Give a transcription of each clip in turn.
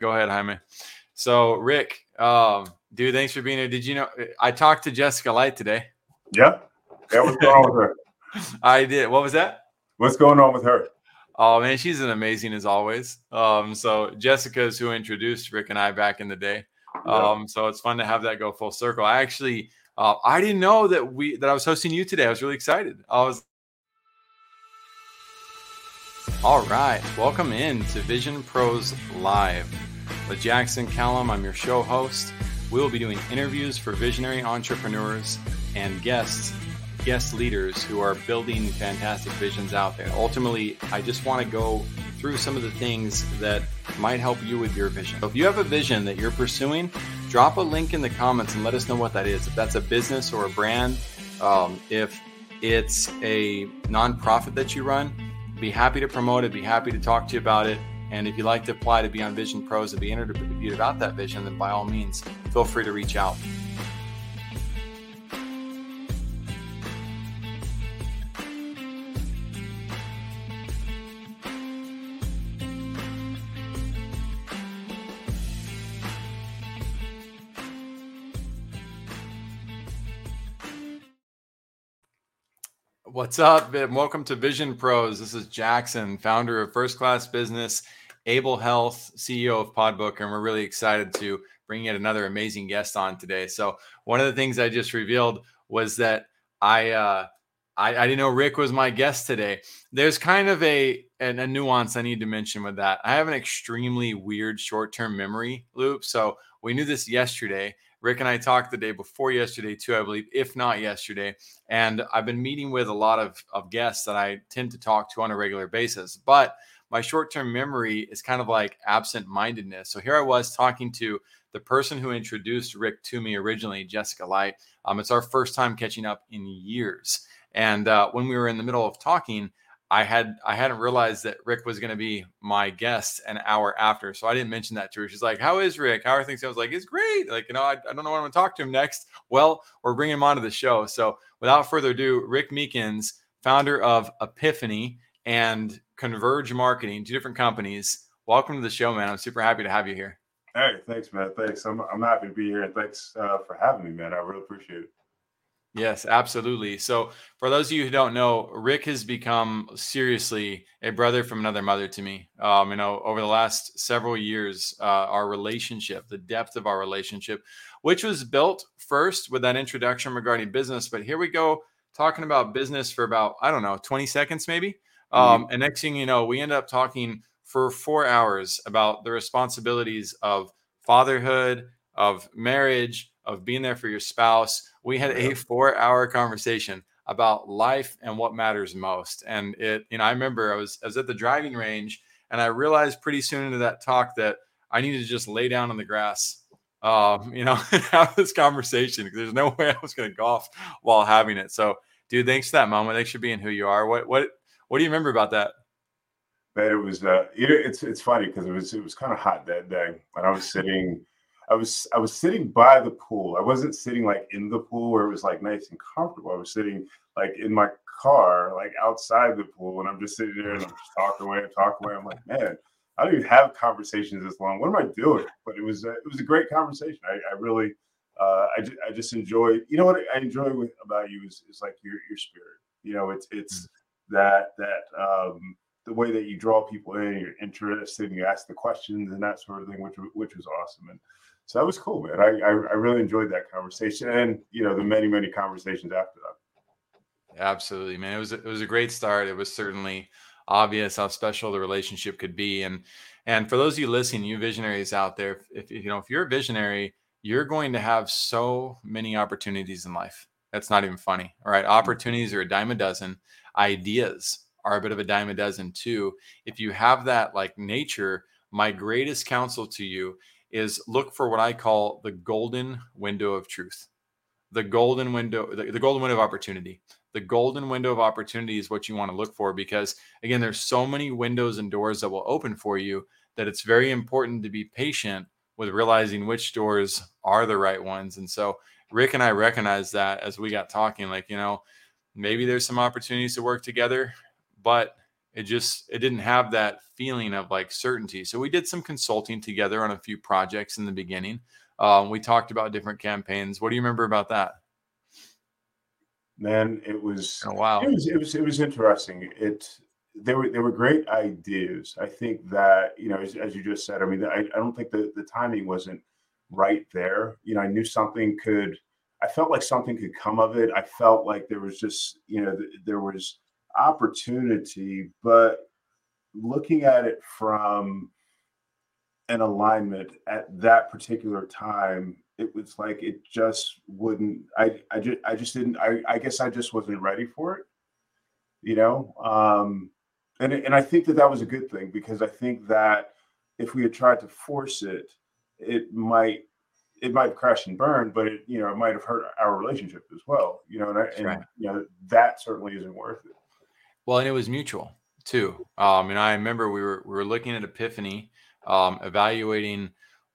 Go ahead, Jaime. So, Rick, um, dude, thanks for being here. Did you know I talked to Jessica Light today? Yeah. Yeah. What's going on with her? I did. What was that? What's going on with her? Oh man, she's an amazing as always. Um, so Jessica is who introduced Rick and I back in the day. Um, so it's fun to have that go full circle. I actually, uh, I didn't know that we that I was hosting you today. I was really excited. I was. All right, welcome in to Vision Pros Live with Jackson Callum. I'm your show host. We will be doing interviews for visionary entrepreneurs and guests guest leaders who are building fantastic visions out there. Ultimately, I just want to go through some of the things that might help you with your vision. So if you have a vision that you're pursuing, drop a link in the comments and let us know what that is. If that's a business or a brand, um, if it's a nonprofit that you run, be happy to promote it, be happy to talk to you about it. And if you'd like to apply to be on Vision Pros and be interviewed about that vision, then by all means, feel free to reach out. What's up? Welcome to Vision Pros. This is Jackson, founder of First Class Business, Able Health, CEO of Podbook, and we're really excited to bring yet another amazing guest on today. So, one of the things I just revealed was that I uh, I, I, didn't know Rick was my guest today. There's kind of a, a, a nuance I need to mention with that. I have an extremely weird short term memory loop. So we knew this yesterday. Rick and I talked the day before yesterday, too, I believe, if not yesterday. And I've been meeting with a lot of, of guests that I tend to talk to on a regular basis. But my short term memory is kind of like absent mindedness. So here I was talking to the person who introduced Rick to me originally, Jessica Light. Um, it's our first time catching up in years. And uh, when we were in the middle of talking, I had I hadn't realized that Rick was going to be my guest an hour after, so I didn't mention that to her. She's like, "How is Rick? How are things?" I was like, "It's great." Like, you know, I, I don't know when I'm going to talk to him next. Well, we're bringing him onto the show. So, without further ado, Rick Meekins, founder of Epiphany and Converge Marketing, two different companies. Welcome to the show, man. I'm super happy to have you here. Hey, thanks, man. Thanks. I'm I'm happy to be here, and thanks uh, for having me, man. I really appreciate it. Yes, absolutely. So, for those of you who don't know, Rick has become seriously a brother from another mother to me. Um, you know, over the last several years, uh, our relationship, the depth of our relationship, which was built first with that introduction regarding business, but here we go talking about business for about I don't know, twenty seconds maybe. Um, mm-hmm. And next thing you know, we end up talking for four hours about the responsibilities of fatherhood, of marriage, of being there for your spouse we had a four hour conversation about life and what matters most. And it, you know, I remember I was, I was at the driving range and I realized pretty soon into that talk that I needed to just lay down on the grass, um, you know, have this conversation because there's no way I was going to golf while having it. So, dude, thanks for that moment. Thanks for being who you are. What, what, what do you remember about that? That it was, uh, it's, it's funny because it was, it was kind of hot that day and I was sitting I was I was sitting by the pool. I wasn't sitting like in the pool where it was like nice and comfortable. I was sitting like in my car, like outside the pool, and I'm just sitting there and I'm just talking away and talking away. I'm like, man, I don't even have conversations this long. What am I doing? But it was a, it was a great conversation. I, I really uh, I, I just enjoy. You know what I enjoy with, about you is, is like your your spirit. You know, it's it's mm-hmm. That that um, the way that you draw people in, you're interested, and you ask the questions and that sort of thing, which which was awesome. And so that was cool, man. I, I, I really enjoyed that conversation, and you know the many many conversations after that. Absolutely, man. It was it was a great start. It was certainly obvious how special the relationship could be, and and for those of you listening, you visionaries out there, if, if you know if you're a visionary, you're going to have so many opportunities in life. That's not even funny. All right, mm. opportunities are a dime a dozen. Ideas are a bit of a dime a dozen too. If you have that like nature, my greatest counsel to you is look for what I call the golden window of truth. The golden window, the, the, golden window of opportunity. The golden window of opportunity is what you want to look for because again, there's so many windows and doors that will open for you that it's very important to be patient with realizing which doors are the right ones. And so Rick and I recognized that as we got talking, like, you know, maybe there's some opportunities to work together, but It just it didn't have that feeling of like certainty. So we did some consulting together on a few projects in the beginning. Um, we talked about different campaigns. What do you remember about that? Man, it was oh, wow. It was it was it was interesting. It there were there were great ideas. I think that you know, as, as you just said, I mean, I, I don't think the the timing wasn't right there. You know, I knew something could. I felt like something could come of it. I felt like there was just you know th- there was opportunity, but looking at it from an alignment at that particular time, it was like it just wouldn't. I I just I just didn't. I I guess I just wasn't ready for it. You know, um, and and I think that that was a good thing because I think that if we had tried to force it, it might it might crashed and burned, but it you know it might have hurt our relationship as well. You know, and, I, and right. you know that certainly isn't worth it. Well, and it was mutual too. Um, and I remember we were we were looking at Epiphany, um, evaluating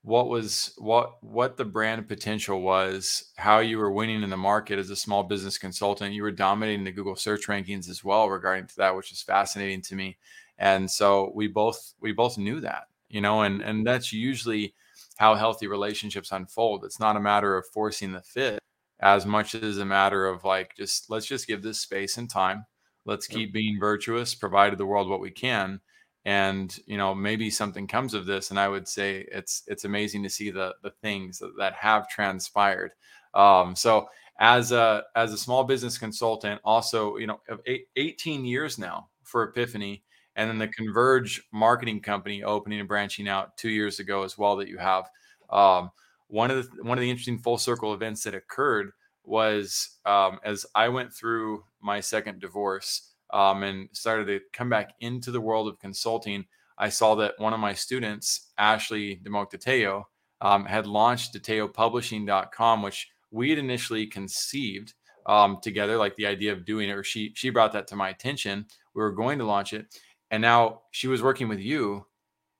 what was what what the brand potential was, how you were winning in the market as a small business consultant. You were dominating the Google search rankings as well regarding to that, which is fascinating to me. And so we both we both knew that, you know, and and that's usually how healthy relationships unfold. It's not a matter of forcing the fit as much as a matter of like just let's just give this space and time Let's keep being virtuous, provided the world what we can, and you know maybe something comes of this. And I would say it's it's amazing to see the the things that, that have transpired. Um, so as a as a small business consultant, also you know eight, 18 years now for Epiphany, and then the Converge marketing company opening and branching out two years ago as well that you have. Um, one of the one of the interesting full circle events that occurred was um, as I went through my second divorce um, and started to come back into the world of consulting, I saw that one of my students, Ashley DeMoctateo, um, had launched DeteoPublishing.com, which we had initially conceived um, together, like the idea of doing it, or she she brought that to my attention. We were going to launch it, and now she was working with you,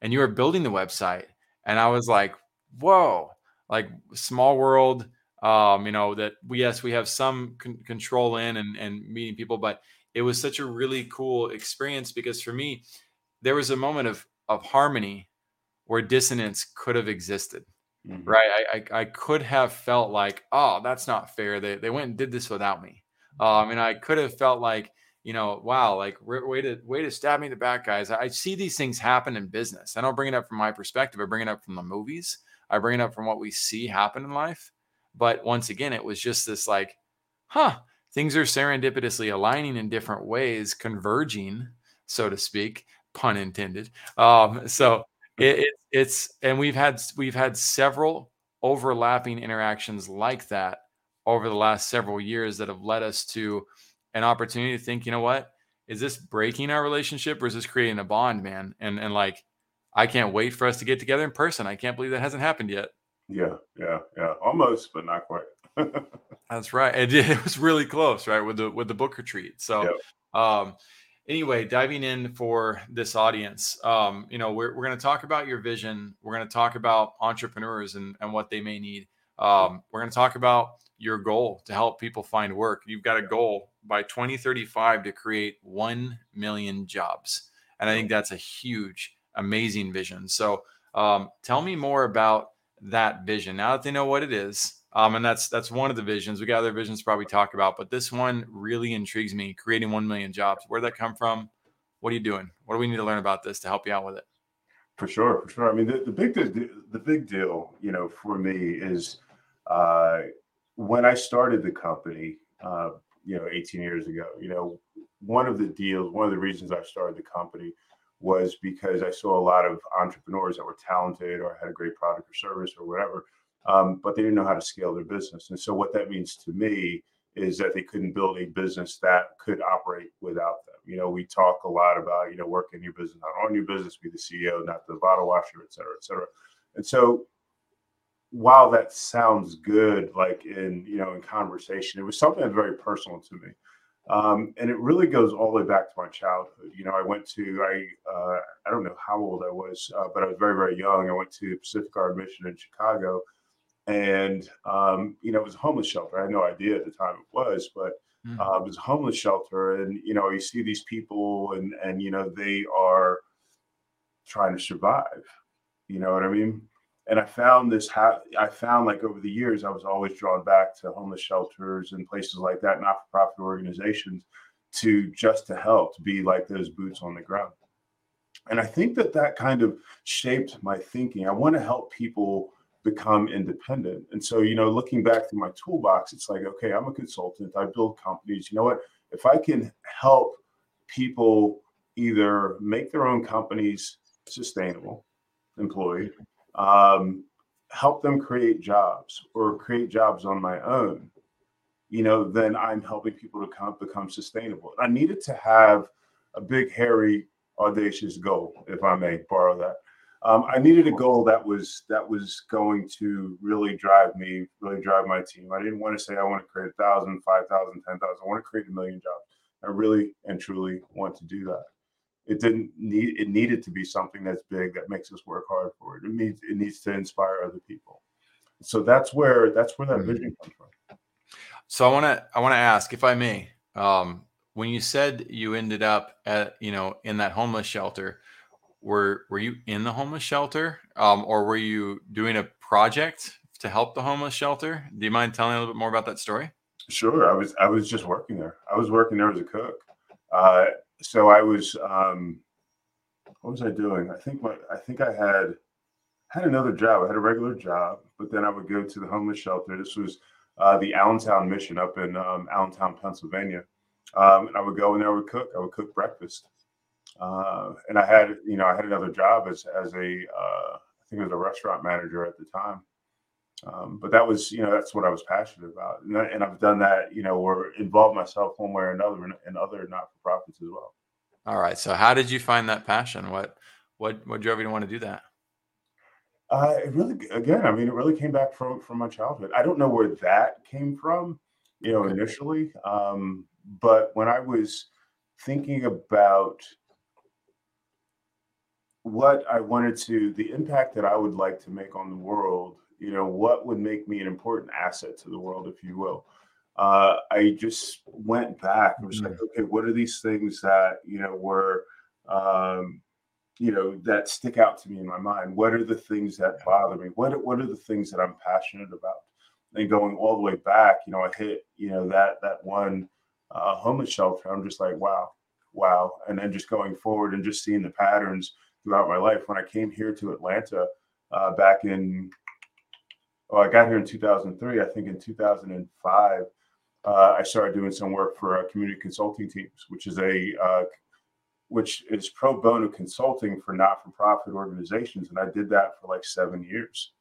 and you were building the website, and I was like, whoa, like small world um, you know that we yes we have some con- control in and, and meeting people but it was such a really cool experience because for me there was a moment of of harmony where dissonance could have existed mm-hmm. right? I, I, I could have felt like oh that's not fair. They, they went and did this without me. Um, and i could have felt like you know wow like way to way to stab me in the back guys. I see these things happen in business. I don't bring it up from my perspective. I bring it up from the movies. I bring it up from what we see happen in life. But once again, it was just this like, huh, things are serendipitously aligning in different ways, converging, so to speak, pun intended. Um, so it, it, it's and we've had we've had several overlapping interactions like that over the last several years that have led us to an opportunity to think, you know what, is this breaking our relationship or is this creating a bond, man? And and like, I can't wait for us to get together in person. I can't believe that hasn't happened yet. Yeah, yeah, yeah. Almost, but not quite. That's right. It, it was really close, right, with the with the book retreat. So, yep. um, anyway, diving in for this audience, um, you know, we're we're going to talk about your vision. We're going to talk about entrepreneurs and and what they may need. Um, we're going to talk about your goal to help people find work. You've got a goal by 2035 to create 1 million jobs. And I think that's a huge, amazing vision. So, um, tell me more about that vision. Now that they know what it is, um, and that's that's one of the visions. We got other visions probably talk about, but this one really intrigues me. Creating one million jobs. Where'd that come from? What are you doing? What do we need to learn about this to help you out with it? For sure, for sure. I mean, the, the big the, the big deal, you know, for me is uh, when I started the company, uh, you know, 18 years ago. You know, one of the deals, one of the reasons I started the company was because I saw a lot of entrepreneurs that were talented or had a great product or service or whatever, um, but they didn't know how to scale their business. And so, what that means to me is that they couldn't build a business that could operate without them. You know, we talk a lot about, you know, working your business, not on your business, be the CEO, not the bottle washer, et cetera, et cetera. And so, while that sounds good, like in, you know, in conversation, it was something that's very personal to me. Um, and it really goes all the way back to my childhood. You know, I went to I uh, I don't know how old I was, uh, but I was very very young. I went to Pacific Garden Mission in Chicago, and um, you know it was a homeless shelter. I had no idea at the time it was, but mm-hmm. uh, it was a homeless shelter, and you know you see these people, and and you know they are trying to survive. You know what I mean? And I found this. Ha- I found like over the years, I was always drawn back to homeless shelters and places like that, not-for-profit organizations, to just to help, to be like those boots on the ground. And I think that that kind of shaped my thinking. I want to help people become independent. And so, you know, looking back through my toolbox, it's like, okay, I'm a consultant. I build companies. You know what? If I can help people either make their own companies sustainable, employed, um, help them create jobs or create jobs on my own, you know, then I'm helping people to come, become sustainable. I needed to have a big, hairy, audacious goal, if I may borrow that. Um, I needed a goal that was that was going to really drive me, really drive my team. I didn't want to say I want to create a thousand, five thousand, ten thousand. I want to create a million jobs. I really and truly want to do that. It didn't need it needed to be something that's big that makes us work hard for it. It needs it needs to inspire other people. So that's where that's where that mm-hmm. vision comes from. So I want to I want to ask if I may. Um, when you said you ended up at you know in that homeless shelter, were were you in the homeless shelter, um, or were you doing a project to help the homeless shelter? Do you mind telling a little bit more about that story? Sure. I was I was just working there. I was working there as a cook. Uh, so I was um, what was I doing? I think my I think I had had another job. I had a regular job, but then I would go to the homeless shelter. This was uh, the Allentown Mission up in um, Allentown, Pennsylvania. Um, and I would go in there, I would cook. I would cook breakfast. Uh, and I had, you know, I had another job as as a, uh, I think it was a restaurant manager at the time. Um, but that was, you know, that's what I was passionate about, and, and I've done that, you know, or involved myself one way or another in, in other not for profits as well. All right. So, how did you find that passion? What, what, what drove you to want to do that? Uh, it really, again, I mean, it really came back from from my childhood. I don't know where that came from, you know, initially. Um, but when I was thinking about what I wanted to, the impact that I would like to make on the world, you know, what would make me an important asset to the world, if you will. Uh, I just went back and was mm-hmm. like, okay, what are these things that, you know, were, um, you know, that stick out to me in my mind? What are the things that bother me? What, what are the things that I'm passionate about? And going all the way back, you know, I hit, you know, that, that one uh, homeless shelter. I'm just like, wow, wow. And then just going forward and just seeing the patterns throughout my life. When I came here to Atlanta uh, back in, well, I got here in 2003. I think in 2005, uh, I started doing some work for uh, community consulting teams, which is a uh, which is pro bono consulting for not-for-profit organizations, and I did that for like seven years.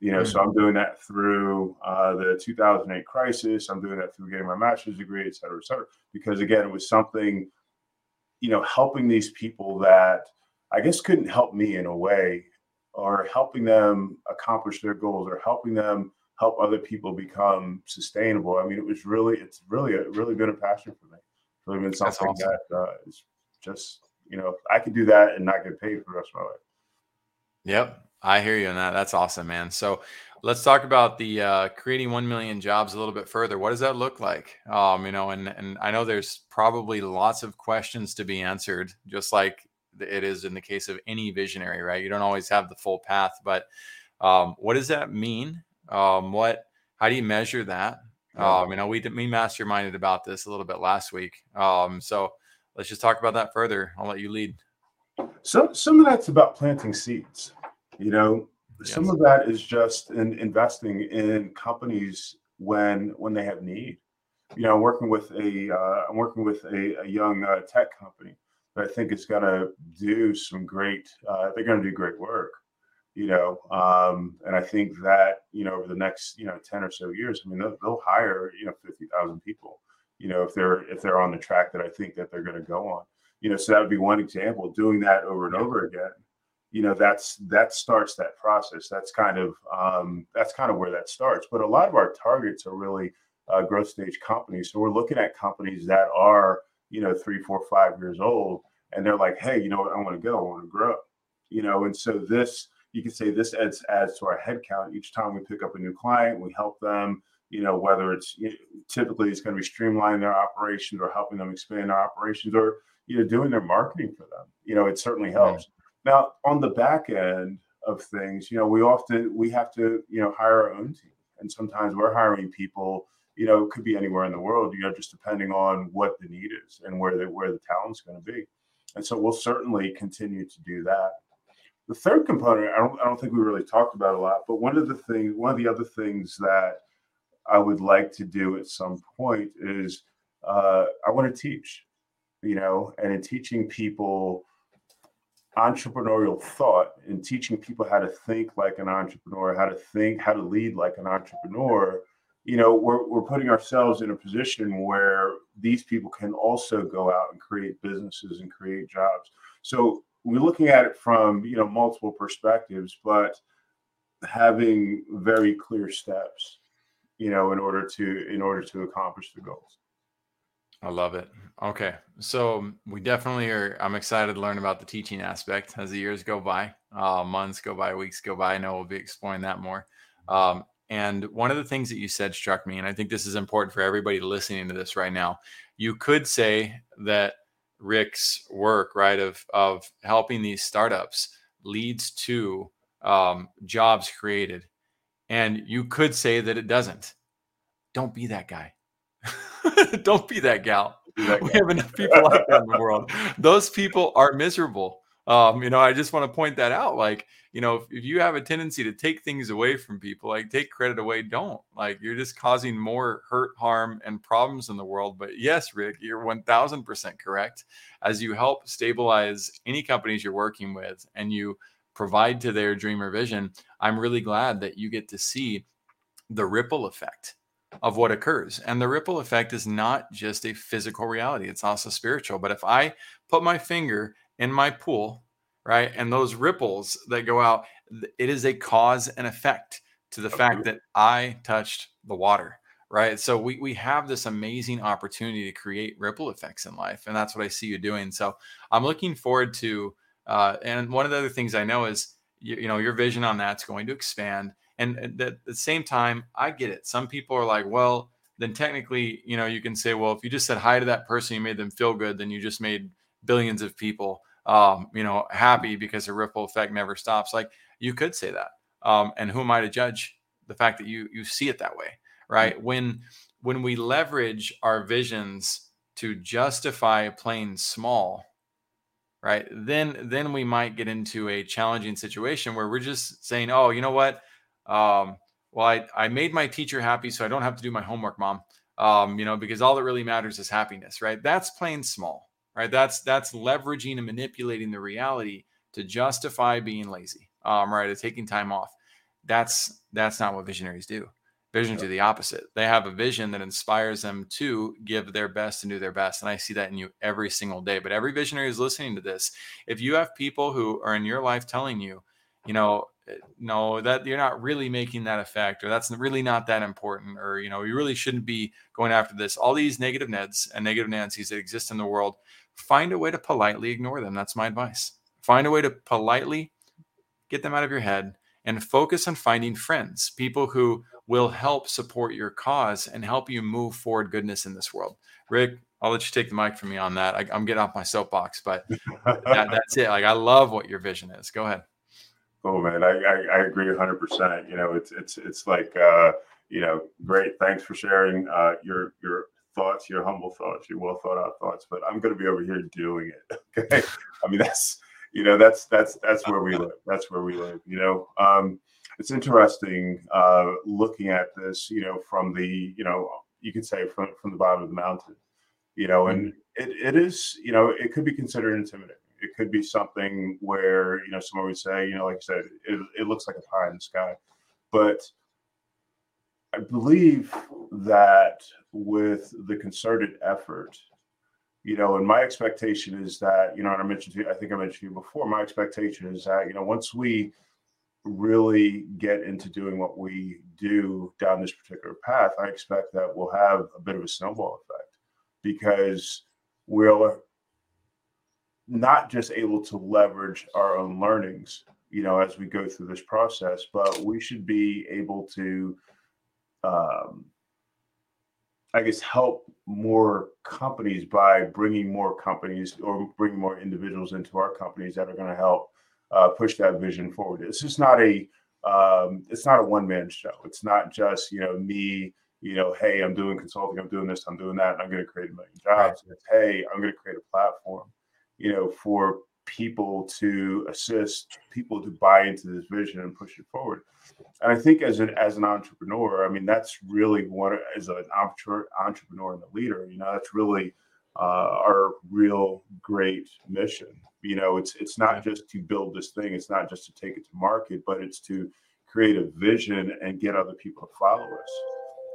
You know, mm-hmm. so I'm doing that through uh, the 2008 crisis. I'm doing that through getting my master's degree, et cetera, et cetera. Because again, it was something, you know, helping these people that I guess couldn't help me in a way, or helping them accomplish their goals, or helping them help other people become sustainable. I mean, it was really, it's really, a, really been a passion for me. It's really been something awesome. that uh, is just, you know, I could do that and not get paid for the rest of my life. Yep. I hear you on that. That's awesome, man. So let's talk about the uh, creating 1 million jobs a little bit further. What does that look like? Um, you know, and, and I know there's probably lots of questions to be answered, just like it is in the case of any visionary, right? You don't always have the full path, but um, what does that mean? Um, what, how do you measure that? Um, you know, we we masterminded about this a little bit last week. Um, so let's just talk about that further. I'll let you lead. So some of that's about planting seeds. You know, yes. some of that is just in investing in companies when when they have need. You know, I'm working with a uh, I'm working with a, a young uh, tech company I think it's going to do some great. Uh, they're going to do great work, you know. Um, and I think that you know over the next you know ten or so years, I mean they'll, they'll hire you know fifty thousand people, you know, if they're if they're on the track that I think that they're going to go on, you know. So that would be one example. Doing that over and over again, you know, that's that starts that process. That's kind of um, that's kind of where that starts. But a lot of our targets are really uh, growth stage companies. So we're looking at companies that are you know, three, four, five years old, and they're like, hey, you know what, I want to go, I want to grow, you know, and so this, you can say this adds adds to our headcount each time we pick up a new client, we help them, you know, whether it's you know, typically it's going to be streamlining their operations or helping them expand their operations or, you know, doing their marketing for them. You know, it certainly helps. Mm-hmm. Now, on the back end of things, you know, we often we have to, you know, hire our own team. And sometimes we're hiring people, you know, it could be anywhere in the world, you know, just depending on what the need is and where the where the talent's going to be. And so we'll certainly continue to do that. The third component, I don't, I don't think we really talked about a lot, but one of the things, one of the other things that I would like to do at some point is uh, I want to teach, you know, and in teaching people entrepreneurial thought and teaching people how to think like an entrepreneur, how to think, how to lead like an entrepreneur, you know, we're, we're putting ourselves in a position where these people can also go out and create businesses and create jobs. So we're looking at it from, you know, multiple perspectives, but having very clear steps you know, in order to in order to accomplish the goals. I love it. Okay. So we definitely are. I'm excited to learn about the teaching aspect as the years go by, uh, months go by, weeks go by. I know we'll be exploring that more. Um, and one of the things that you said struck me, and I think this is important for everybody listening to this right now. You could say that Rick's work, right, of of helping these startups leads to um, jobs created and you could say that it doesn't. Don't be that guy. Don't be that gal. Be that we have enough people like that in the world. Those people are miserable. Um, you know, I just want to point that out. Like, you know, if, if, you have a tendency to take things away from people, like take credit away, don't. Like, you're just causing more hurt, harm, and problems in the world. But yes, Rick, you're 1000% correct. As you help stabilize any companies you're working with and you provide to their dream or vision, I'm really glad that you get to see the ripple effect of what occurs. And the ripple effect is not just a physical reality, it's also spiritual. But if I put my finger in my pool, right, and those ripples that go out, it is a cause and effect to the fact that I touched the water. Right. So we, we have this amazing opportunity to create ripple effects in life. And that's what I see you doing. So I'm looking forward to uh, and one of the other things I know is, you, you know, your vision on that's going to expand. And at the same time, I get it. Some people are like, well, then technically, you know, you can say, well, if you just said hi to that person, you made them feel good, then you just made billions of people, um, you know, happy because the ripple effect never stops. Like you could say that. Um, and who am I to judge the fact that you you see it that way, right? Mm-hmm. When when we leverage our visions to justify playing small, right then then we might get into a challenging situation where we're just saying oh you know what um, well I, I made my teacher happy so i don't have to do my homework mom um, you know because all that really matters is happiness right that's playing small right that's that's leveraging and manipulating the reality to justify being lazy um, right or taking time off that's that's not what visionaries do vision do the opposite. They have a vision that inspires them to give their best and do their best. And I see that in you every single day. But every visionary is listening to this. If you have people who are in your life telling you, you know, eh, no, that you're not really making that effect, or that's really not that important, or you know, you really shouldn't be going after this. All these negative Neds and negative Nancys that exist in the world, find a way to politely ignore them. That's my advice. Find a way to politely get them out of your head and focus on finding friends, people who will help support your cause and help you move forward goodness in this world. Rick, I'll let you take the mic from me on that. I, am getting off my soapbox, but that, that's it. Like I love what your vision is. Go ahead. Oh man, I, I, I agree 100. percent You know, it's it's it's like uh, you know, great. Thanks for sharing uh, your your thoughts, your humble thoughts, your well thought out thoughts. But I'm going to be over here doing it. Okay, I mean that's you know that's that's that's where we live. That's where we live. You know. Um, it's interesting uh, looking at this, you know, from the, you know, you could say from, from the bottom of the mountain, you know, and mm-hmm. it, it is, you know, it could be considered intimidating. It could be something where, you know, someone would say, you know, like I said, it, it looks like a pie in the sky. But I believe that with the concerted effort, you know, and my expectation is that, you know, and I mentioned to you, I think I mentioned to you before, my expectation is that, you know, once we really get into doing what we do down this particular path, I expect that we'll have a bit of a snowball effect because we'll not just able to leverage our own learnings, you know, as we go through this process, but we should be able to um, I guess, help more companies by bringing more companies or bringing more individuals into our companies that are going to help uh, push that vision forward. It's just not a um, it's not a one man show. It's not just you know me. You know, hey, I'm doing consulting, I'm doing this, I'm doing that, and I'm going to create a million jobs. Right. It's, hey, I'm going to create a platform, you know, for people to assist people to buy into this vision and push it forward. And I think as an as an entrepreneur, I mean, that's really what as an entrepreneur, entrepreneur and a leader, you know, that's really uh, our real great mission. You know, it's it's not just to build this thing, it's not just to take it to market, but it's to create a vision and get other people to follow us.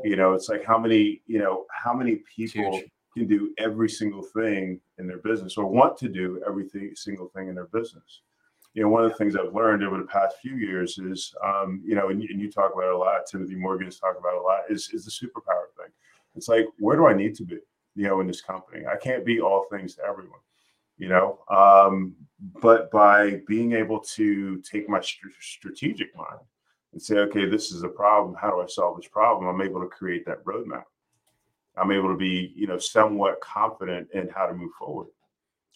You know, it's like how many, you know, how many people can do every single thing in their business or want to do everything single thing in their business you know, one of the things I've learned over the past few years is, um, you know, and you, and you, talk about it a lot, Timothy Morgan has talked about a lot, is, is the superpower thing. It's like, where do I need to be, you know, in this company? I can't be all things to everyone, you know, um, but by being able to take my st- strategic mind and say, okay, this is a problem. How do I solve this problem? I'm able to create that roadmap. I'm able to be, you know, somewhat confident in how to move forward.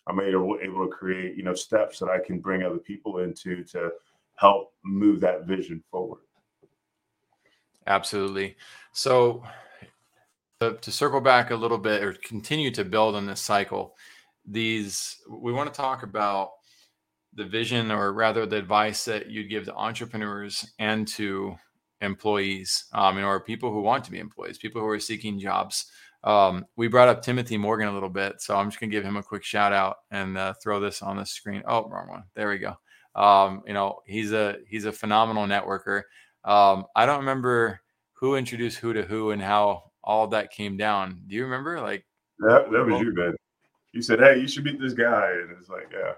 I'm able, able to create, you know, steps that I can bring other people into to help move that vision forward. Absolutely. So to, to circle back a little bit or continue to build on this cycle, these we want to talk about the vision or rather the advice that you'd give to entrepreneurs and to employees um, know, or people who want to be employees, people who are seeking jobs. Um, we brought up Timothy Morgan a little bit, so I'm just gonna give him a quick shout out and uh, throw this on the screen. Oh, wrong one. There we go. Um, you know, he's a he's a phenomenal networker. Um, I don't remember who introduced who to who and how all that came down. Do you remember? Like that, that was you, man. You said, "Hey, you should meet this guy," and it's like, yeah.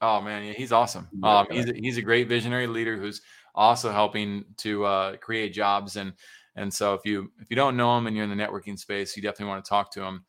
Oh man, yeah, he's awesome. Um, he's a, he's a great visionary leader who's also helping to uh, create jobs and and so if you if you don't know him and you're in the networking space, you definitely want to talk to him.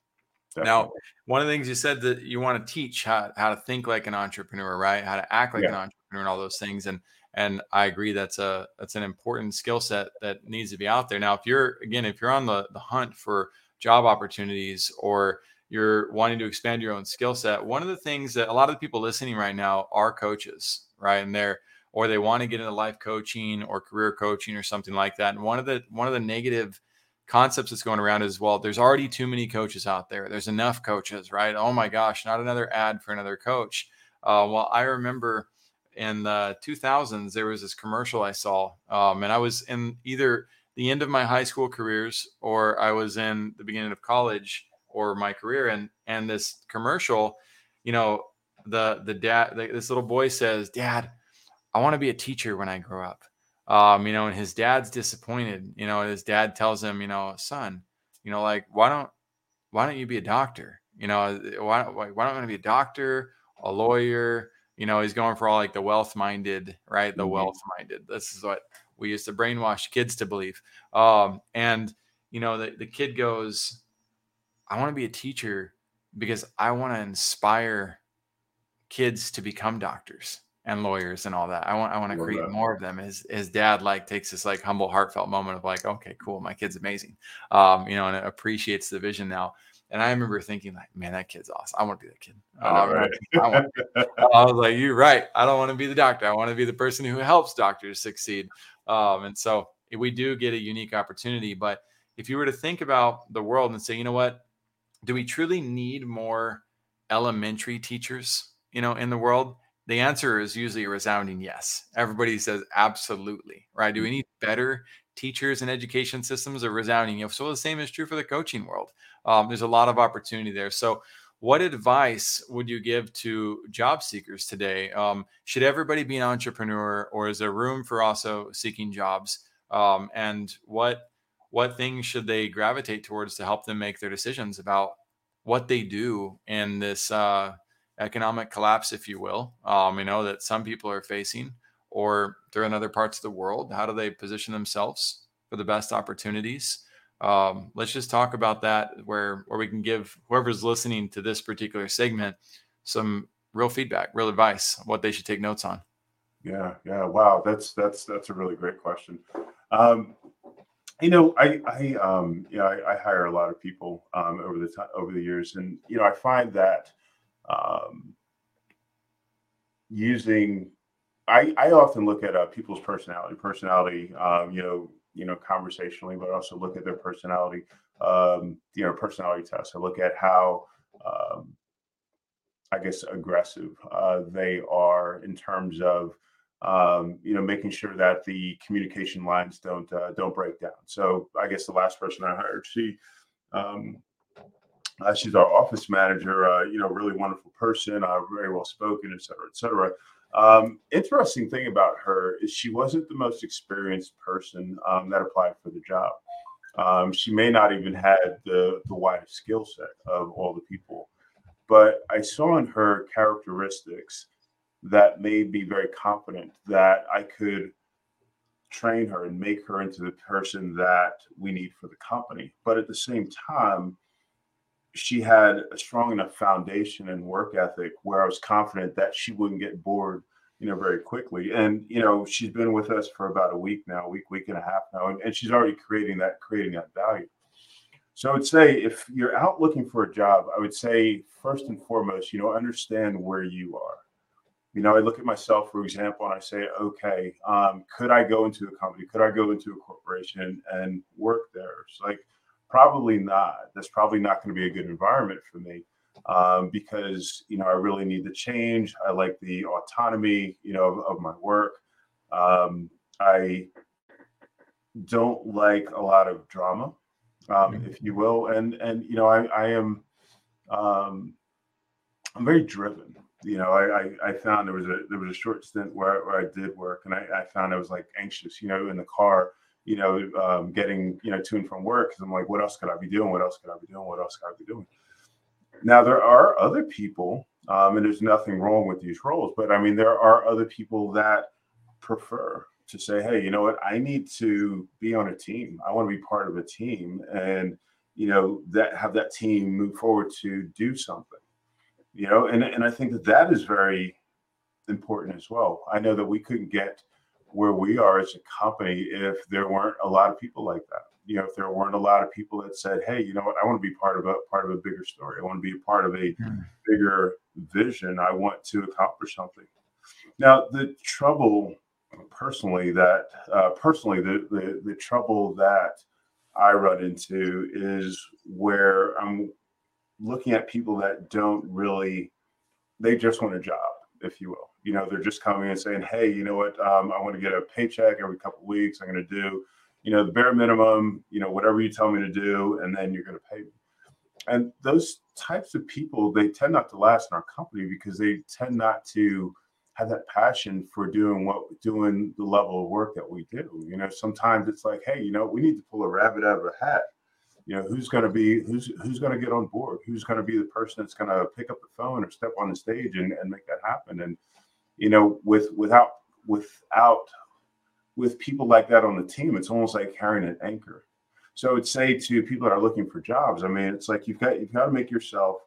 Definitely. Now, one of the things you said that you want to teach how, how to think like an entrepreneur, right? How to act like yeah. an entrepreneur and all those things. And and I agree that's a that's an important skill set that needs to be out there. Now, if you're again, if you're on the, the hunt for job opportunities or you're wanting to expand your own skill set, one of the things that a lot of the people listening right now are coaches, right? And they're or they want to get into life coaching or career coaching or something like that. And one of the one of the negative concepts that's going around is well, there's already too many coaches out there. There's enough coaches, right? Oh my gosh, not another ad for another coach. Uh, well, I remember in the 2000s there was this commercial I saw, um, and I was in either the end of my high school careers or I was in the beginning of college or my career, and and this commercial, you know, the the dad, the, this little boy says, "Dad." I want to be a teacher when I grow up. Um, you know, and his dad's disappointed. You know, his dad tells him, you know, son, you know, like why don't why don't you be a doctor? You know, why why, why don't you want to be a doctor, a lawyer? You know, he's going for all like the wealth minded, right? The mm-hmm. wealth minded. This is what we used to brainwash kids to believe. Um, and you know, the, the kid goes, I want to be a teacher because I want to inspire kids to become doctors and lawyers and all that. I want I want to create that. more of them. His his dad like takes this like humble, heartfelt moment of like, okay, cool, my kid's amazing, um, you know, and appreciates the vision now. And I remember thinking like, man, that kid's awesome. I want to be that kid. Um, right. I, I, was like, you're right. I don't want to be the doctor. I want to be the person who helps doctors succeed. Um, and so we do get a unique opportunity. But if you were to think about the world and say, you know what, do we truly need more elementary teachers, you know, in the world? The answer is usually a resounding yes. Everybody says absolutely, right? Do we mm. need better teachers and education systems? A resounding yes. So the same is true for the coaching world. Um, there's a lot of opportunity there. So, what advice would you give to job seekers today? Um, should everybody be an entrepreneur, or is there room for also seeking jobs? Um, and what what things should they gravitate towards to help them make their decisions about what they do in this uh, economic collapse, if you will, um, you know, that some people are facing, or they're in other parts of the world. How do they position themselves for the best opportunities? Um, let's just talk about that, where where we can give whoever's listening to this particular segment some real feedback, real advice, what they should take notes on. Yeah, yeah, wow, that's that's that's a really great question. Um, you know, I, I, um, you know, I, I hire a lot of people um, over the time, over the years, and you know, I find that um, using, I, I often look at uh, people's personality, personality, um, you know, you know, conversationally, but also look at their personality, um, you know, personality tests. I look at how, um, I guess, aggressive uh, they are in terms of um, you know, making sure that the communication lines don't uh, don't break down. So I guess the last person I hired, she um, uh, she's our office manager. Uh, you know, really wonderful person, uh, very well spoken, et cetera, et cetera. Um, interesting thing about her is she wasn't the most experienced person um, that applied for the job. Um, she may not even had the the widest skill set of all the people, but I saw in her characteristics that made me very confident that I could train her and make her into the person that we need for the company. But at the same time, she had a strong enough foundation and work ethic where I was confident that she wouldn't get bored, you know, very quickly. And you know, she's been with us for about a week now, a week, week and a half now, and, and she's already creating that, creating that value. So I would say if you're out looking for a job, I would say first and foremost, you know, understand where you are you know, I look at myself, for example, and I say, okay, um, could I go into a company? Could I go into a corporation and work there? It's like, probably not. That's probably not going to be a good environment for me um, because, you know, I really need the change. I like the autonomy, you know, of, of my work. Um, I don't like a lot of drama, um, mm-hmm. if you will. And, and, you know, I, I am, um, I'm very driven you know, I, I, I found there was a there was a short stint where, where I did work, and I, I found I was like anxious, you know, in the car, you know, um, getting you know to and from work because I'm like, what else could I be doing? What else could I be doing? What else could I be doing? Now there are other people, um, and there's nothing wrong with these roles, but I mean there are other people that prefer to say, hey, you know what, I need to be on a team. I want to be part of a team, and you know that have that team move forward to do something you know and, and i think that that is very important as well i know that we couldn't get where we are as a company if there weren't a lot of people like that. You know if there weren't a lot of people that said hey you know what? I want to be part of a part of a bigger story. I want to be a part of a mm. bigger vision. I want to accomplish something. Now the trouble personally that uh, personally the, the the trouble that i run into is where i'm looking at people that don't really, they just want a job, if you will. You know, they're just coming and saying, hey, you know what? Um, I want to get a paycheck every couple weeks. I'm going to do, you know, the bare minimum, you know, whatever you tell me to do, and then you're going to pay me. And those types of people, they tend not to last in our company because they tend not to have that passion for doing what doing the level of work that we do. You know, sometimes it's like, hey, you know, we need to pull a rabbit out of a hat you know who's going to be who's who's going to get on board who's going to be the person that's going to pick up the phone or step on the stage and, and make that happen and you know with without without with people like that on the team it's almost like carrying an anchor so i'd say to people that are looking for jobs i mean it's like you've got you've got to make yourself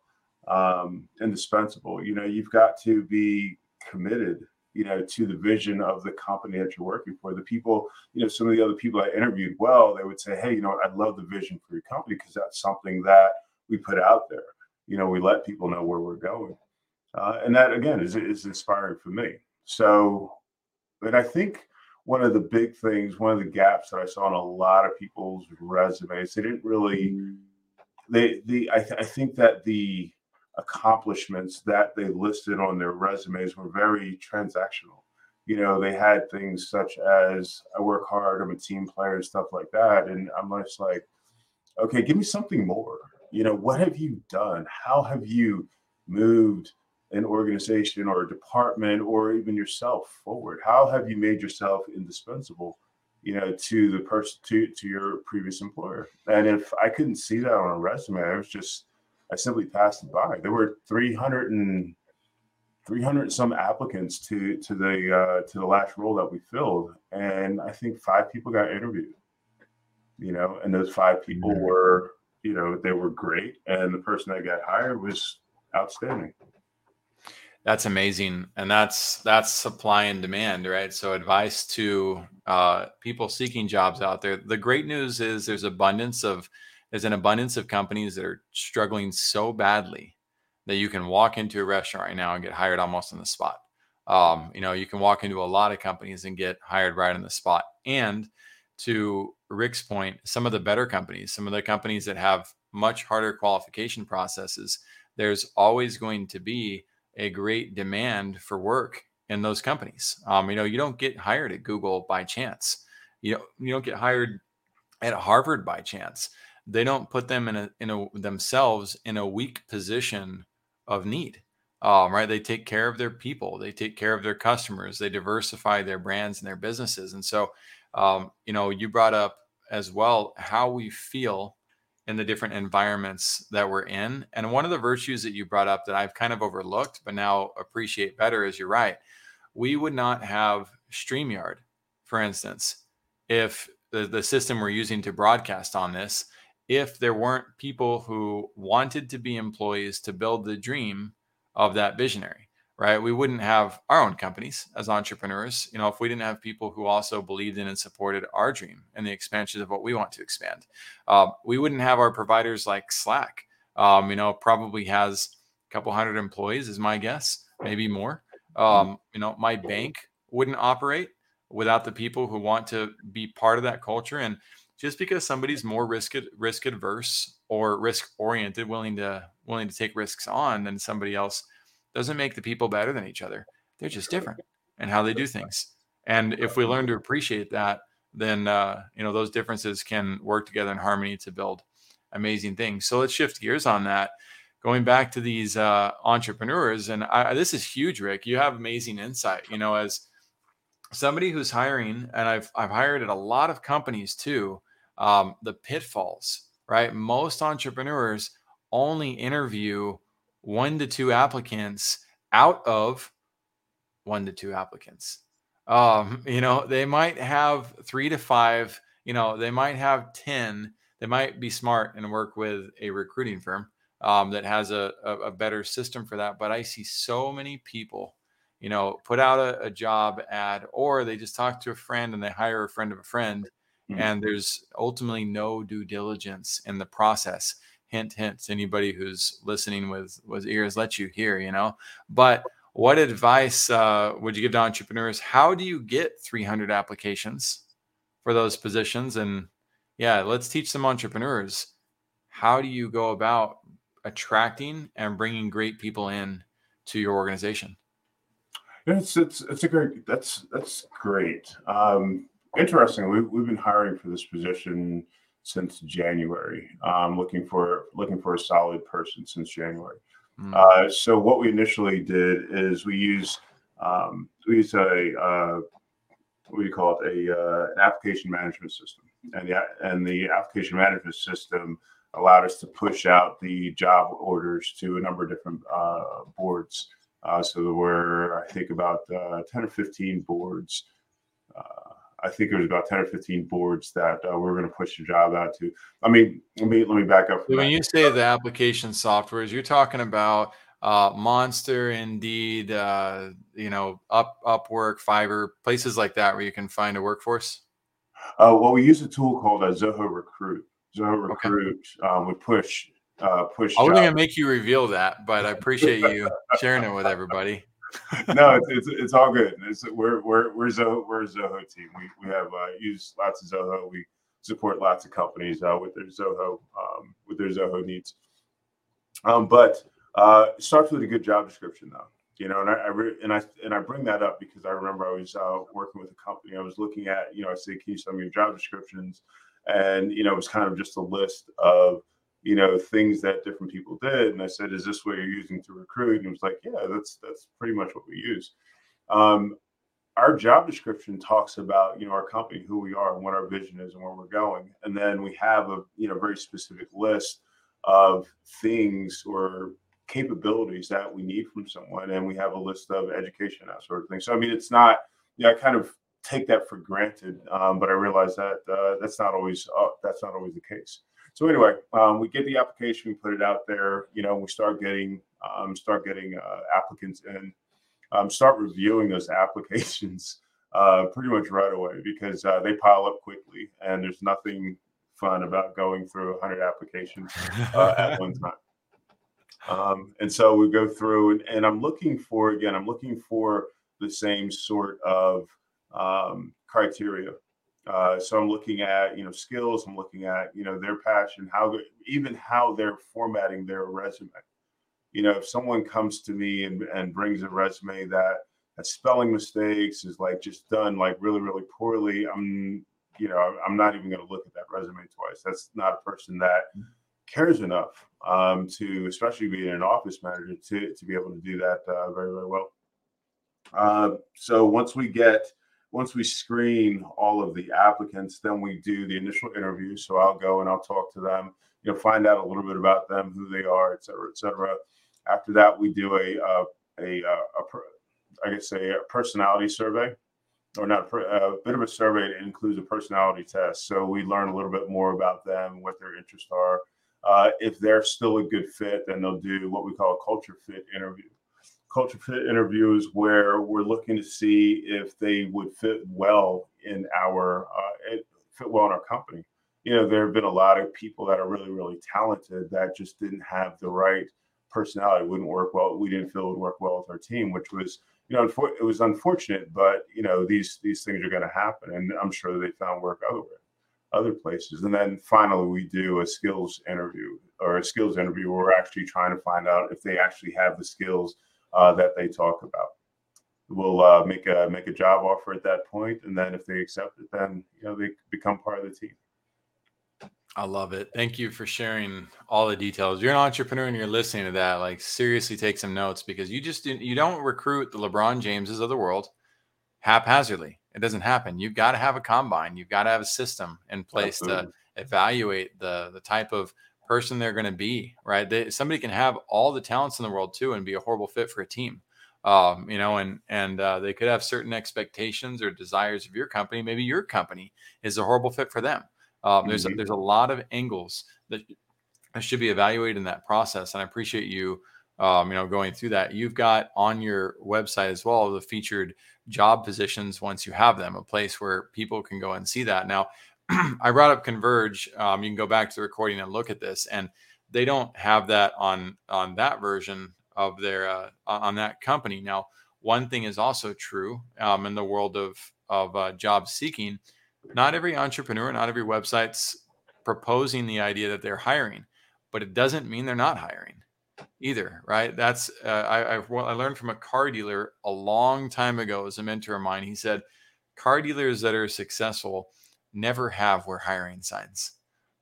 um, indispensable you know you've got to be committed you know, to the vision of the company that you're working for. The people, you know, some of the other people I interviewed, well, they would say, hey, you know, I love the vision for your company because that's something that we put out there. You know, we let people know where we're going. Uh, and that, again, is, is inspiring for me. So, but I think one of the big things, one of the gaps that I saw in a lot of people's resumes, they didn't really, they, the, I, th- I think that the, accomplishments that they listed on their resumes were very transactional. You know, they had things such as I work hard, I'm a team player, and stuff like that. And I'm just like, okay, give me something more. You know, what have you done? How have you moved an organization or a department or even yourself forward? How have you made yourself indispensable? you know, to the person to to your previous employer. And if I couldn't see that on a resume, I was just I simply passed it by. There were 300 and 300 some applicants to to the uh, to the last role that we filled, and I think five people got interviewed. You know, and those five people mm-hmm. were, you know, they were great, and the person that got hired was outstanding. That's amazing, and that's that's supply and demand, right? So advice to uh, people seeking jobs out there. The great news is there's abundance of there's an abundance of companies that are struggling so badly that you can walk into a restaurant right now and get hired almost on the spot. Um, you know, you can walk into a lot of companies and get hired right on the spot. And to Rick's point, some of the better companies, some of the companies that have much harder qualification processes, there's always going to be a great demand for work in those companies. Um, you know, you don't get hired at Google by chance. You know, you don't get hired at Harvard by chance. They don't put them in a in a themselves in a weak position of need. Um, right? They take care of their people. They take care of their customers. They diversify their brands and their businesses. And so, um, you know, you brought up as well how we feel in the different environments that we're in. And one of the virtues that you brought up that I've kind of overlooked, but now appreciate better is you're right. We would not have StreamYard, for instance, if the, the system we're using to broadcast on this, if there weren't people who wanted to be employees to build the dream of that visionary right? We wouldn't have our own companies as entrepreneurs, you know, if we didn't have people who also believed in and supported our dream and the expansion of what we want to expand. Uh, we wouldn't have our providers like Slack, um, you know, probably has a couple hundred employees, is my guess, maybe more. Um, you know, my bank wouldn't operate without the people who want to be part of that culture. And just because somebody's more risk risk adverse or risk oriented, willing to willing to take risks on than somebody else doesn't make the people better than each other. They're just different and how they do things. And if we learn to appreciate that, then uh, you know those differences can work together in harmony to build amazing things. So let's shift gears on that. Going back to these uh, entrepreneurs, and I, this is huge, Rick. You have amazing insight. You know, as somebody who's hiring, and I've I've hired at a lot of companies too. Um, the pitfalls, right? Most entrepreneurs only interview one to two applicants out of one to two applicants. Um, you know, they might have three to five, you know, they might have 10. They might be smart and work with a recruiting firm um, that has a, a, a, better system for that. But I see so many people, you know, put out a, a, job ad or they just talk to a friend and they hire a friend of a friend. Mm-hmm. And there's ultimately no due diligence in the process hint hint anybody who's listening with with ears let you hear you know? But what advice uh, would you give to entrepreneurs? How do you get 300 applications for those positions? And yeah let's teach some entrepreneurs. How do you go about attracting and bringing great people in to your organization? It's it's it's a great that's that's great. Um interesting we've, we've been hiring for this position since January. Um, looking for looking for a solid person since January. Mm. Uh, so what we initially did is we use um, we use a uh, what do you call it a uh, an application management system, and the and the application management system allowed us to push out the job orders to a number of different uh, boards. Uh, so there were I think about uh, ten or fifteen boards. I think it was about 10 or 15 boards that uh, we are going to push the job out to. I mean, let me let me back up. when that. you say the application softwares, you're talking about uh, Monster, Indeed, uh, you know, Up Upwork, Fiverr, places like that where you can find a workforce. Uh, well, we use a tool called uh, Zoho Recruit. Zoho Recruit. Okay. Um, we push uh, push. I wasn't going to make you reveal that, but I appreciate you sharing it with everybody. no, it's, it's, it's all good. It's, we're we're we're Zoho we're a Zoho team. We we have uh, used lots of Zoho. We support lots of companies uh, with their Zoho um, with their Zoho needs. Um, but uh, it starts with a good job description, though. You know, and I, I re- and I and I bring that up because I remember I was uh, working with a company. I was looking at, you know, I said, "Can you send me your job descriptions?" And you know, it was kind of just a list of you know things that different people did and i said is this what you're using to recruit? And he was like yeah that's that's pretty much what we use. Um, our job description talks about you know our company who we are and what our vision is and where we're going. And then we have a you know very specific list of things or capabilities that we need from someone and we have a list of education that sort of thing. So i mean it's not yeah i kind of take that for granted um, but i realize that uh, that's not always uh, that's not always the case so anyway, um, we get the application, we put it out there. You know, we start getting um, start getting uh, applicants and um, start reviewing those applications uh, pretty much right away because uh, they pile up quickly, and there's nothing fun about going through 100 applications uh, at one time. Um, and so we go through, and, and, I'm looking for again, I'm looking for the same sort of um, criteria. Uh, so I'm looking at you know skills. I'm looking at you know their passion, how even how they're formatting their resume. You know, if someone comes to me and, and brings a resume that has spelling mistakes, is like just done like really really poorly, I'm you know I'm not even going to look at that resume twice. That's not a person that cares enough um, to, especially being an office manager, to to be able to do that uh, very very well. Uh, so once we get once we screen all of the applicants, then we do the initial interview. So I'll go and I'll talk to them, you know, find out a little bit about them, who they are, et cetera, et cetera. After that, we do a uh, a, uh, a, a I guess a, personality survey, or not a bit of a survey that includes a personality test. So we learn a little bit more about them, what their interests are. Uh, if they're still a good fit, then they'll do what we call a culture fit interview culture fit interviews where we're looking to see if they would fit well in our uh, fit well in our company. You know, there have been a lot of people that are really, really talented that just didn't have the right personality. Wouldn't work well. We didn't feel it would work well with our team, which was, you know, it was unfortunate. But you know, these these things are going to happen, and I'm sure they found work other other places. And then finally, we do a skills interview or a skills interview where we're actually trying to find out if they actually have the skills uh, that they talk about. We'll uh, make a make a job offer at that point, and then if they accept it, then you know they become part of the team. I love it. Thank you for sharing all the details. You're an entrepreneur and you're listening to that. Like seriously, take some notes because you just you don't recruit the LeBron Jameses of the world haphazardly. It doesn't happen. You've got to have a combine. You've got to have a system in place Absolutely. to evaluate the the type of person they're going to be, right? They, somebody can have all the talents in the world too and be a horrible fit for a team. Um, you know, and and uh, they could have certain expectations or desires of your company. Maybe your company is a horrible fit for them. Um, there's mm-hmm. a, there's a lot of angles that should be evaluated in that process, and I appreciate you, um, you know, going through that. You've got on your website as well the featured job positions once you have them, a place where people can go and see that. Now, I brought up Converge. Um, you can go back to the recording and look at this, and they don't have that on on that version of their uh, on that company. Now, one thing is also true um, in the world of of uh, job seeking. Not every entrepreneur, not every website's proposing the idea that they're hiring, but it doesn't mean they're not hiring either, right? That's uh, I, I, I learned from a car dealer a long time ago as a mentor of mine. He said, car dealers that are successful never have we're hiring signs,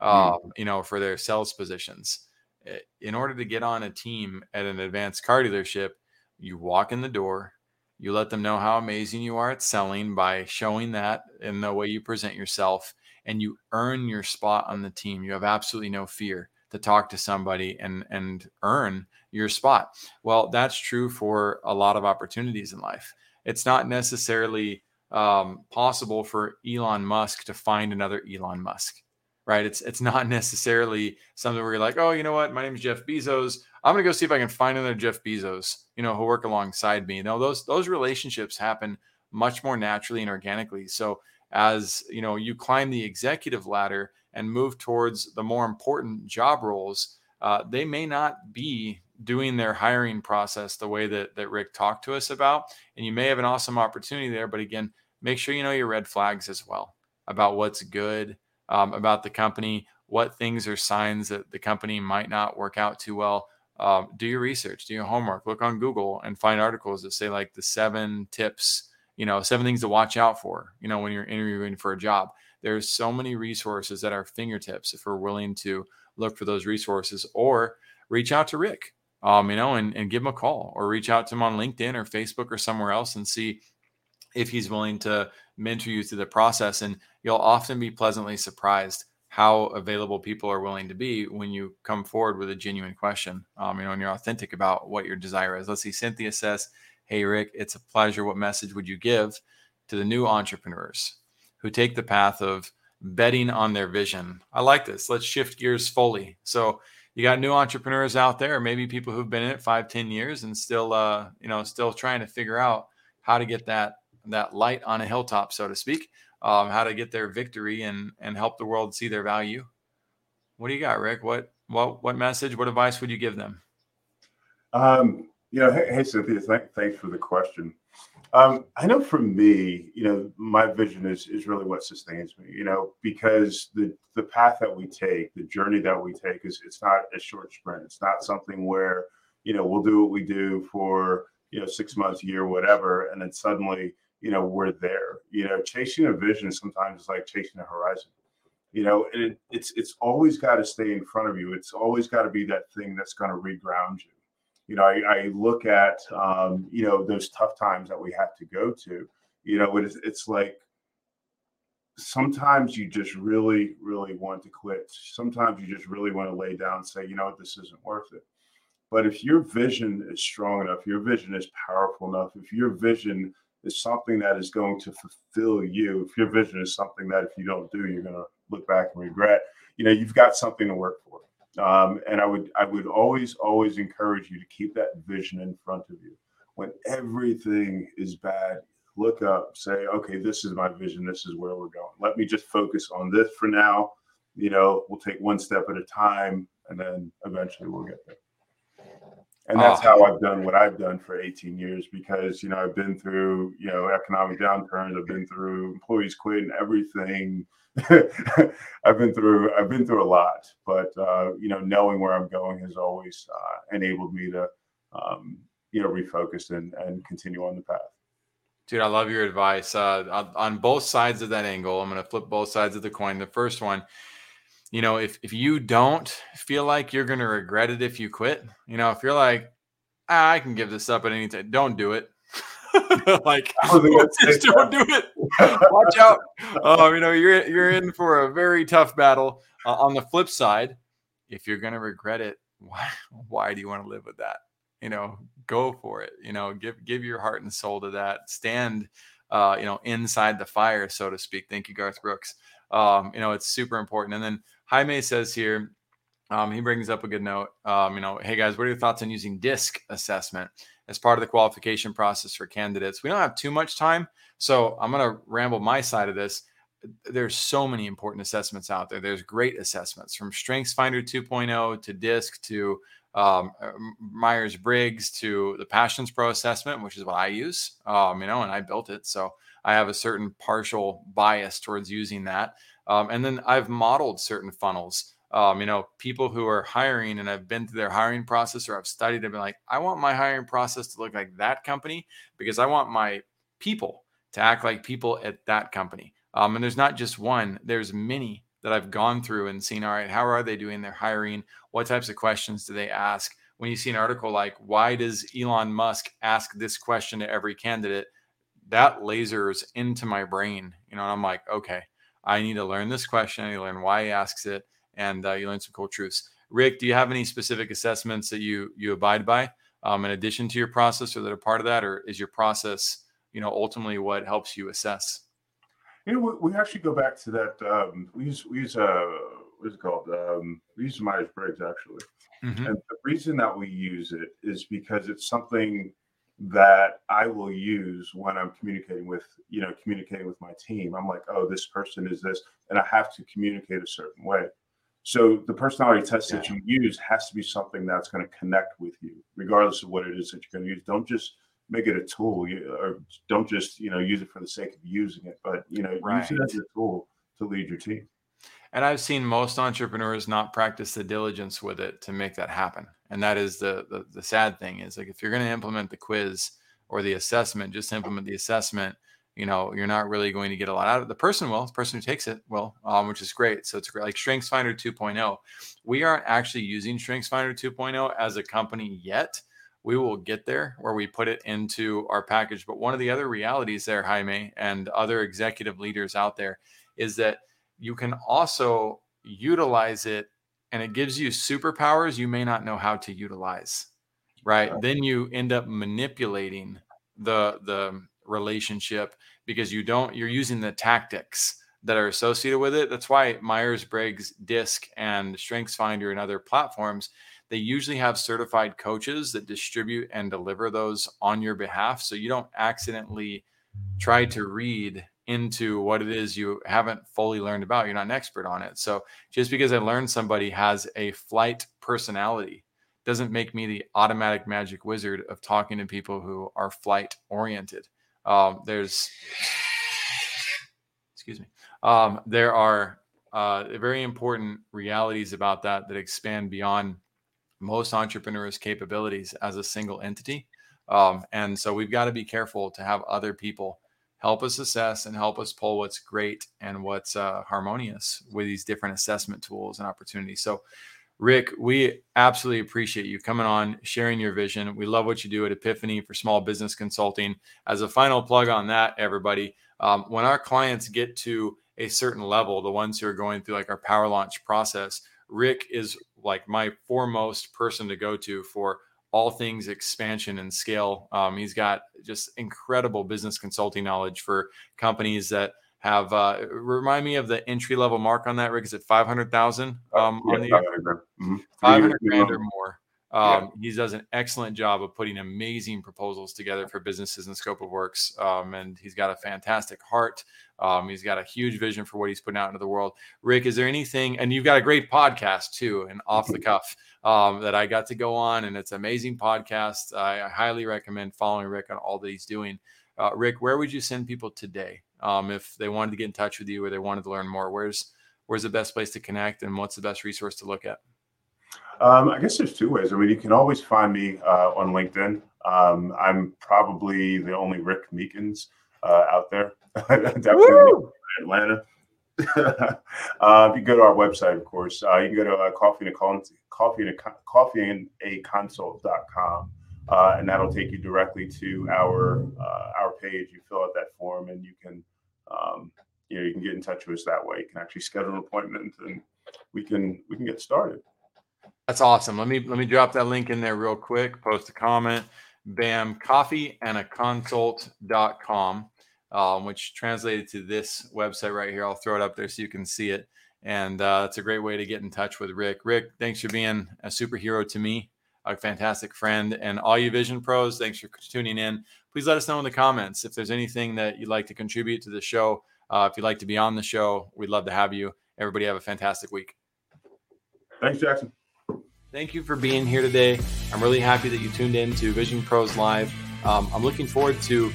mm. um, you know, for their sales positions. Eh, in order to get on a team at an advanced car dealership, you walk in the door, you let them know how amazing you are at selling by showing that in the way you present yourself, and you earn your spot on the team. You have absolutely no fear to talk to somebody and and earn your spot. Well, that's true for a lot of opportunities in life. It's not necessarily um, possible for Elon Musk to find another Elon Musk, right? It's it's not necessarily something where you're like, oh, you know what, my name is Jeff Bezos. I'm gonna go see if I can find another Jeff Bezos, you know, who'll work alongside me. No, those those relationships happen much more naturally and organically. So as you know, you climb the executive ladder and move towards the more important job roles, uh, they may not be doing their hiring process the way that that Rick talked to us about. And you may have an awesome opportunity there, but again, make sure you know your red flags as well about what's good um, about the company, what things are signs that the company might not work out too well. Um, do your research, do your homework, look on Google and find articles that say like the seven tips, you know, seven things to watch out for, you know, when you're interviewing for a job. There's so many resources at our fingertips if we're willing to look for those resources or reach out to Rick um, you know, and, and give him a call or reach out to him on LinkedIn or Facebook or somewhere else and see if he's willing to mentor you through the process. And you'll often be pleasantly surprised how available people are willing to be when you come forward with a genuine question. Um, you know, and you're authentic about what your desire is. Let's see. Cynthia says, Hey, Rick, it's a pleasure. What message would you give to the new entrepreneurs who take the path of betting on their vision. I like this. Let's shift gears fully. So you got new entrepreneurs out there, maybe people who've been in it five, ten years and still, uh, you know, still trying to figure out how to get that that light on a hilltop, so to speak, um, how to get their victory and and help the world see their value. What do you got, Rick? What what what message, what advice would you give them? Um, you know, hey, hey Cynthia, th- thanks for the question. Um, I know for me, you know, my vision is is really what sustains me. You know, because the the path that we take, the journey that we take, is it's not a short sprint. It's not something where you know we'll do what we do for you know six months, year, whatever, and then suddenly you know we're there. You know, chasing a vision sometimes is like chasing a horizon. You know, it, it's it's always got to stay in front of you. It's always got to be that thing that's going to reground you you know, I, I look at um, you know those tough times that we have to go to. You know, it's it's like sometimes you just really, really want to quit. Sometimes you just really want to lay down and say, you know what, this isn't worth it. But if your vision is strong enough, your vision is powerful enough, if your vision is something that is going to fulfill you, if your vision is something that if you don't do, you're going to look back and regret, you know, you've got something to work for. Um, and I would I would always always encourage you to keep that vision in front of you. When everything is bad, look up, say, okay, this is my vision. This is where we're going. Let me just focus on this for now. You know, we'll take one step at a time, and then eventually we'll get there. And that's oh. how I've done what I've done for 18 years because you know I've been through you know economic downturns, I've been through employees quitting, everything I've been through I've been through a lot, but uh, you know, knowing where I'm going has always uh, enabled me to um, you know refocus and and continue on the path. Dude, I love your advice. Uh, on both sides of that angle, I'm going to flip both sides of the coin. The first one, you know, if if you don't feel like you're going to regret it if you quit, you know, if you're like, ah, I can give this up at any time, don't do it. like just don't do it. Watch out. Um, you know, you're you're in for a very tough battle. Uh, on the flip side, if you're gonna regret it, why why do you want to live with that? You know, go for it. You know, give give your heart and soul to that. Stand uh, you know, inside the fire, so to speak. Thank you, Garth Brooks. Um, you know, it's super important. And then Jaime says here, um, he brings up a good note. Um, you know, hey guys, what are your thoughts on using DISC assessment? as part of the qualification process for candidates. We don't have too much time, so I'm going to ramble my side of this. There's so many important assessments out there. There's great assessments from Strengths Finder 2.0 to DISC to um, Myers Briggs to the Passions Pro assessment, which is what I use. Um, you know, and I built it, so I have a certain partial bias towards using that. Um, and then I've modeled certain funnels um, you know, people who are hiring and I've been through their hiring process or I've studied, I've been like, I want my hiring process to look like that company because I want my people to act like people at that company. Um, and there's not just one, there's many that I've gone through and seen, all right, how are they doing their hiring? What types of questions do they ask? When you see an article like, why does Elon Musk ask this question to every candidate? That lasers into my brain, you know, and I'm like, okay, I need to learn this question. I need to learn why he asks it and uh, you learn some cool truths. Rick, do you have any specific assessments that you you abide by um, in addition to your process, or that are part of that, or is your process, you know, ultimately what helps you assess? You know, we, we actually go back to that. Um, we use we use uh, what is it called? Um, we use Myers Briggs actually, mm-hmm. and the reason that we use it is because it's something that I will use when I'm communicating with, you know, communicating with my team. I'm like, oh, this person is this, and I have to communicate a certain way. So the personality test yeah. that you use has to be something that's going to connect with you, regardless of what it is that you're going to use. Don't just make it a tool, or don't just you know use it for the sake of using it, but you know right. use it as a tool to lead your team. And I've seen most entrepreneurs not practice the diligence with it to make that happen. And that is the the, the sad thing is like if you're going to implement the quiz or the assessment, just implement the assessment you know, you're not really going to get a lot out of it. The person will, the person who takes it will, um, which is great. So it's great. Like StrengthsFinder 2.0. We aren't actually using StrengthsFinder 2.0 as a company yet. We will get there where we put it into our package. But one of the other realities there, Jaime, and other executive leaders out there is that you can also utilize it and it gives you superpowers you may not know how to utilize. Right. Then you end up manipulating the the relationship because you don't you're using the tactics that are associated with it. That's why Myers Briggs, DISC, and StrengthsFinder and other platforms, they usually have certified coaches that distribute and deliver those on your behalf. So you don't accidentally try to read into what it is you haven't fully learned about. You're not an expert on it. So just because I learned somebody has a flight personality doesn't make me the automatic magic wizard of talking to people who are flight oriented. Um, there's, excuse me, um, there are uh, very important realities about that that expand beyond most entrepreneurs' capabilities as a single entity. Um, and so we've got to be careful to have other people help us assess and help us pull what's great and what's uh, harmonious with these different assessment tools and opportunities. So, Rick, we absolutely appreciate you coming on, sharing your vision. We love what you do at Epiphany for small business consulting. As a final plug on that, everybody, um, when our clients get to a certain level, the ones who are going through like our power launch process, Rick is like my foremost person to go to for all things expansion and scale. Um, he's got just incredible business consulting knowledge for companies that have. Uh, remind me of the entry level mark on that, Rick. Is it five hundred thousand? Uh, Um, yeah, on the 500 grand. Mhm. five hundred grand or more. Um, He does an excellent job of putting amazing proposals together for businesses and scope of works. Um, and he's got a fantastic heart. Um, he's got a huge vision for what he's putting out into the world. Rick, is there anything? And you've got a great podcast too, and off the cuff um, that I got to go on, and it's an amazing podcast. I, I highly recommend following Rick on all that he's doing. Uh, Rick, where would you send people today um, if they wanted to get in touch with you or they wanted to learn more? Where's where's the best place to connect, and what's the best resource to look at? Um, I guess there's two ways. I mean, you can always find me uh, on LinkedIn. Um, I'm probably the only Rick Meekins uh, out there. Definitely Atlanta. uh, if you go to our website, of course, uh, you can go to uh, coffee and a con- coffee and a con- coffee and a consult.com. Uh, and that'll take you directly to our uh, our page. You fill out that form, and you can um, you know you can get in touch with us that way. You can actually schedule an appointment, and we can we can get started. That's awesome. Let me let me drop that link in there real quick. Post a comment. Bam, um, which translated to this website right here. I'll throw it up there so you can see it. And uh, it's a great way to get in touch with Rick. Rick, thanks for being a superhero to me, a fantastic friend. And all you Vision Pros, thanks for tuning in. Please let us know in the comments if there's anything that you'd like to contribute to the show. Uh, if you'd like to be on the show, we'd love to have you. Everybody have a fantastic week. Thanks, Jackson. Thank you for being here today. I'm really happy that you tuned in to Vision Pros Live. Um, I'm looking forward to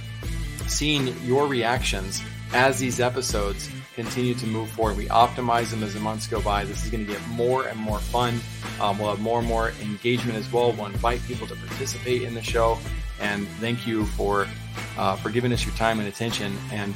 seeing your reactions as these episodes continue to move forward. We optimize them as the months go by. This is going to get more and more fun. Um, we'll have more and more engagement as well. We'll invite people to participate in the show. And thank you for uh, for giving us your time and attention. And